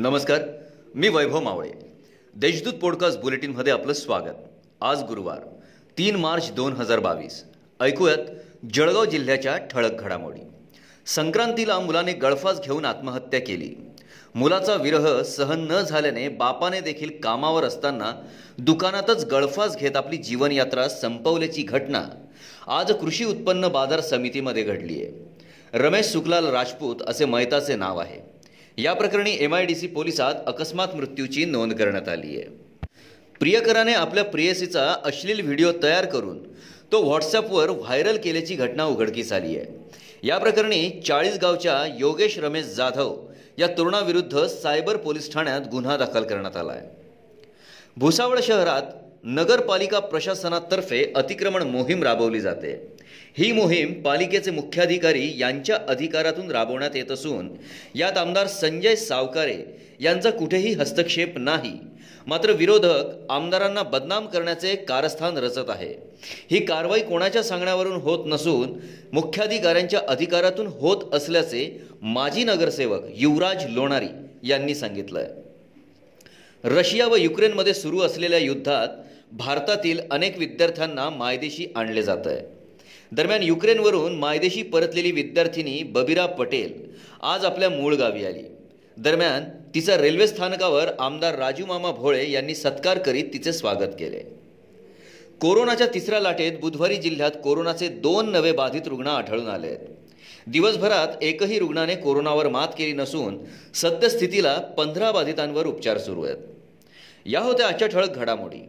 नमस्कार मी वैभव मावळे. देशदूत पॉडकास्ट बुलेटिनमध्ये आपलं स्वागत. आज गुरुवार तीन मार्च दोन हजार बावीस. ऐकूयात जळगाव जिल्ह्याच्या ठळक घडामोडी. संक्रांतीला मुलाने गळफास घेऊन आत्महत्या केली. मुलाचा विरह सहन न झाल्याने बापाने देखील कामावर असताना दुकानातच गळफास घेत आपली जीवनयात्रा संपवल्याची घटना आज कृषी उत्पन्न बाजार समितीमध्ये घडली आहे रमेश शुक्लाल राजपूत असे मैताचे नाव आहे. या प्रकरणी एम आय डी सी पोलिसात अकस्मात मृत्यूची नोंद करण्यात आली आहे. प्रियकराने आपल्या प्रेयसीचा अश्लील व्हिडिओ तयार करून तो व्हॉट्सअपवर व्हायरल केल्याची घटना उघडकीस आली आहे. या प्रकरणी चाळीसगावच्या योगेश रमेश जाधव या तरुणाविरुद्ध सायबर पोलीस ठाण्यात गुन्हा दाखल करण्यात आला आहे. भुसावळ शहरात नगरपालिका प्रशासनातर्फे अतिक्रमण मोहीम राबवली जाते. ही मोहीम पालिकेचे मुख्याधिकारी यांच्या अधिकारातून राबवण्यात येत असून यात आमदार संजय सावकारे यांचा कुठेही हस्तक्षेप नाही. मात्र विरोधक आमदारांना बदनाम करण्याचे कारस्थान रचत आहे. ही कारवाई कोणाच्या सांगण्यावरून होत नसून मुख्याधिकाऱ्यांच्या अधिकारातून होत असल्याचे माजी नगरसेवक युवराज लोणारी यांनी सांगितलं रशिया व युक्रेनमध्ये सुरू असलेल्या युद्धात भारतातील अनेक विद्यार्थ्यांना मायदेशी आणले जात आहे दरम्यान युक्रेनवरून मायदेशी परतलेली विद्यार्थिनी बबिरा पटेल आज आपल्या मूळ गावी आली. दरम्यान तिचा रेल्वे स्थानकावर आमदार राजू मामा भोळे यांनी सत्कार करीत तिचे स्वागत केले. कोरोनाच्या तिसऱ्या लाटेत बुधवारी जिल्ह्यात कोरोनाचे दोन नवे बाधित रुग्ण आढळून आले. आहेत दिवसभरात एकही रुग्णाने कोरोनावर मात केली नसून सद्यस्थितीला पंधरा बाधितांवर उपचार सुरू आहेत. या होत्या आजच्या ठळक घडामोडी.